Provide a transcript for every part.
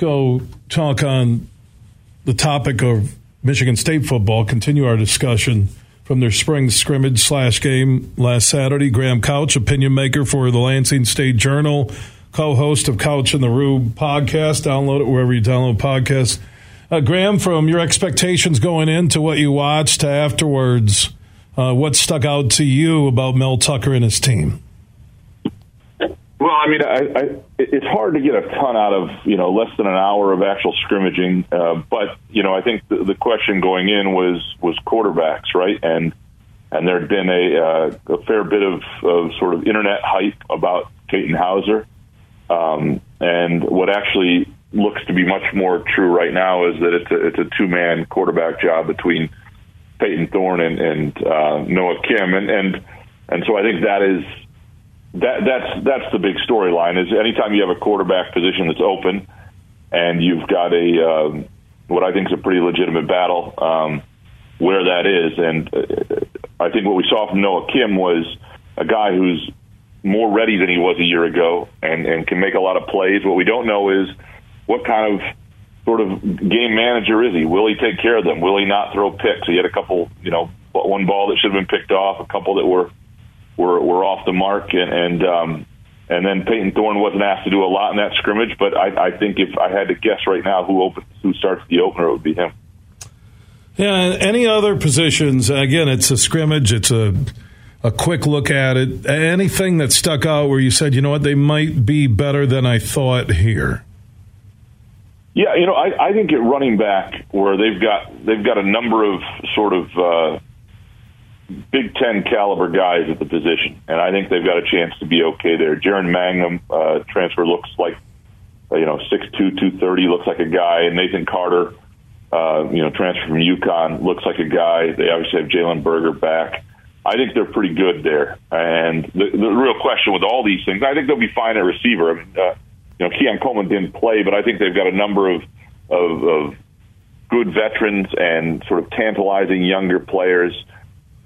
go talk on the topic of Michigan State football. Continue our discussion from their spring scrimmage slash game last Saturday. Graham Couch, opinion maker for the Lansing State Journal, co-host of Couch in the Rube podcast. Download it wherever you download podcasts. Uh, Graham, from your expectations going into what you watched to afterwards, uh, what stuck out to you about Mel Tucker and his team? Well, I mean, I, I, it's hard to get a ton out of you know less than an hour of actual scrimmaging. Uh, but you know, I think the, the question going in was was quarterbacks, right? And and there had been a, uh, a fair bit of, of sort of internet hype about Katin Houser. Um, and what actually looks to be much more true right now is that it's a, it's a two man quarterback job between Payton Thorne and, and uh, Noah Kim, and and and so I think that is that that's that's the big storyline. Is anytime you have a quarterback position that's open, and you've got a um, what I think is a pretty legitimate battle um, where that is, and uh, I think what we saw from Noah Kim was a guy who's more ready than he was a year ago, and and can make a lot of plays. What we don't know is what kind of sort of game manager is he? Will he take care of them? Will he not throw picks? He had a couple, you know, one ball that should have been picked off, a couple that were off the mark, and and, um, and then Payton Thorne wasn't asked to do a lot in that scrimmage. But I, I think if I had to guess right now who opens, who starts the opener, it would be him. Yeah. Any other positions? Again, it's a scrimmage. It's a a quick look at it. Anything that stuck out where you said, you know what, they might be better than I thought here. Yeah, you know, I, I think at running back where they've got they've got a number of sort of uh, Big Ten caliber guys at the position, and I think they've got a chance to be okay there. Jaren Mangham uh, transfer looks like uh, you know six two two thirty looks like a guy, and Nathan Carter, uh, you know, transfer from UConn looks like a guy. They obviously have Jalen Berger back. I think they're pretty good there, and the, the real question with all these things, I think they'll be fine at receiver. I mean, uh, you know, Keon Coleman didn't play, but I think they've got a number of of, of good veterans and sort of tantalizing younger players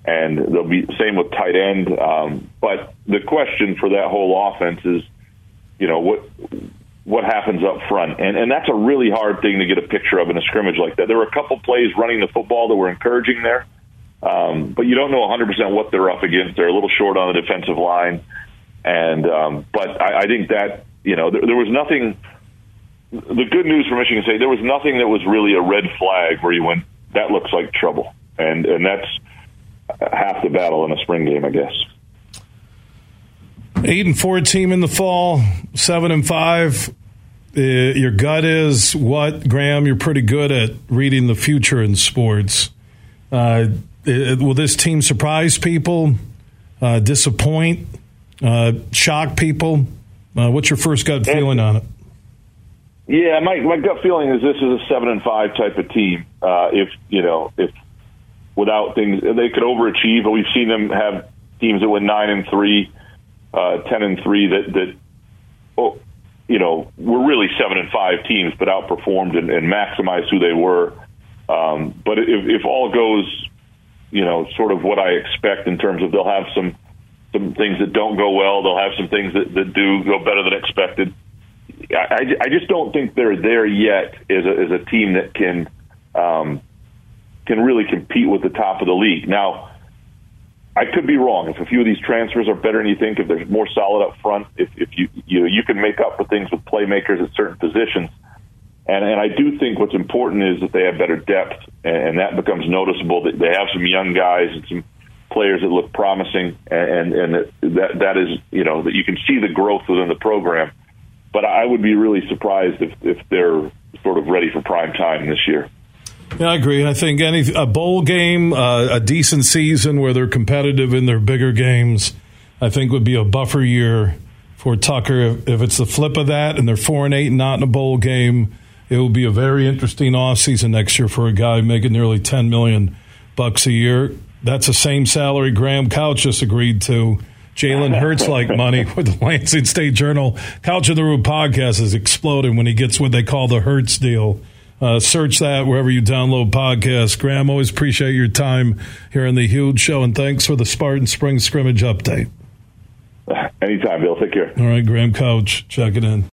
and they'll be same with tight end. Um, but the question for that whole offense is, you know, what what happens up front, and and that's a really hard thing to get a picture of in a scrimmage like that. There were a couple plays running the football that were encouraging there, um, but you don't know 100 percent what they're up against. They're a little short on the defensive line, and um, but I, I think that you know there, there was nothing. The good news for Michigan State, there was nothing that was really a red flag where you went, that looks like trouble, and and that's half the battle in a spring game, I guess. Eight and four team in the fall, seven and five. Uh, your gut is what, Graham? You're pretty good at reading the future in sports. Uh, it, will this team surprise people, uh, disappoint, uh, shock people? Uh, what's your first gut feeling on it? Yeah, my my gut feeling is this is a seven and five type of team. Uh, if you know if without things. They could overachieve, but we've seen them have teams that went nine and three, uh, ten and three that that oh, you know were really seven and five teams, but outperformed and, and maximized who they were. Um, but if, if all goes, you know, sort of what I expect in terms of they'll have some some things that don't go well, they'll have some things that, that do go better than expected. I, I just don't think they're there yet as a, as a team that can um, can really compete with the top of the league. Now, I could be wrong. If a few of these transfers are better than you think, if there's more solid up front, if, if you you you can make up for things with playmakers at certain positions, and and I do think what's important is that they have better depth, and, that becomes noticeable. That they have some young guys and some players that look promising, and and that that is you know that you can see the growth within the program. But I would be really surprised if if they're sort of ready for prime time this year. Yeah, I agree. I think any a bowl game, uh, a decent season where they're competitive in their bigger games, I think would be a buffer year for Tucker. If, if it's the flip of that and they're four and eight and not in a bowl game, it will be a very interesting offseason next year for a guy making nearly ten million bucks a year. That's the same salary Graham Couch just agreed to. Jalen Hurts like money with the Lansing State Journal. Couch of the Rube podcast is exploding when he gets what they call the Hurts deal. Uh, search that wherever you download podcasts. Graham, always appreciate your time here on the Huge Show, and thanks for the Spartan Spring Scrimmage update. Anytime, Bill. Take care. All right, Graham Couch, check it in.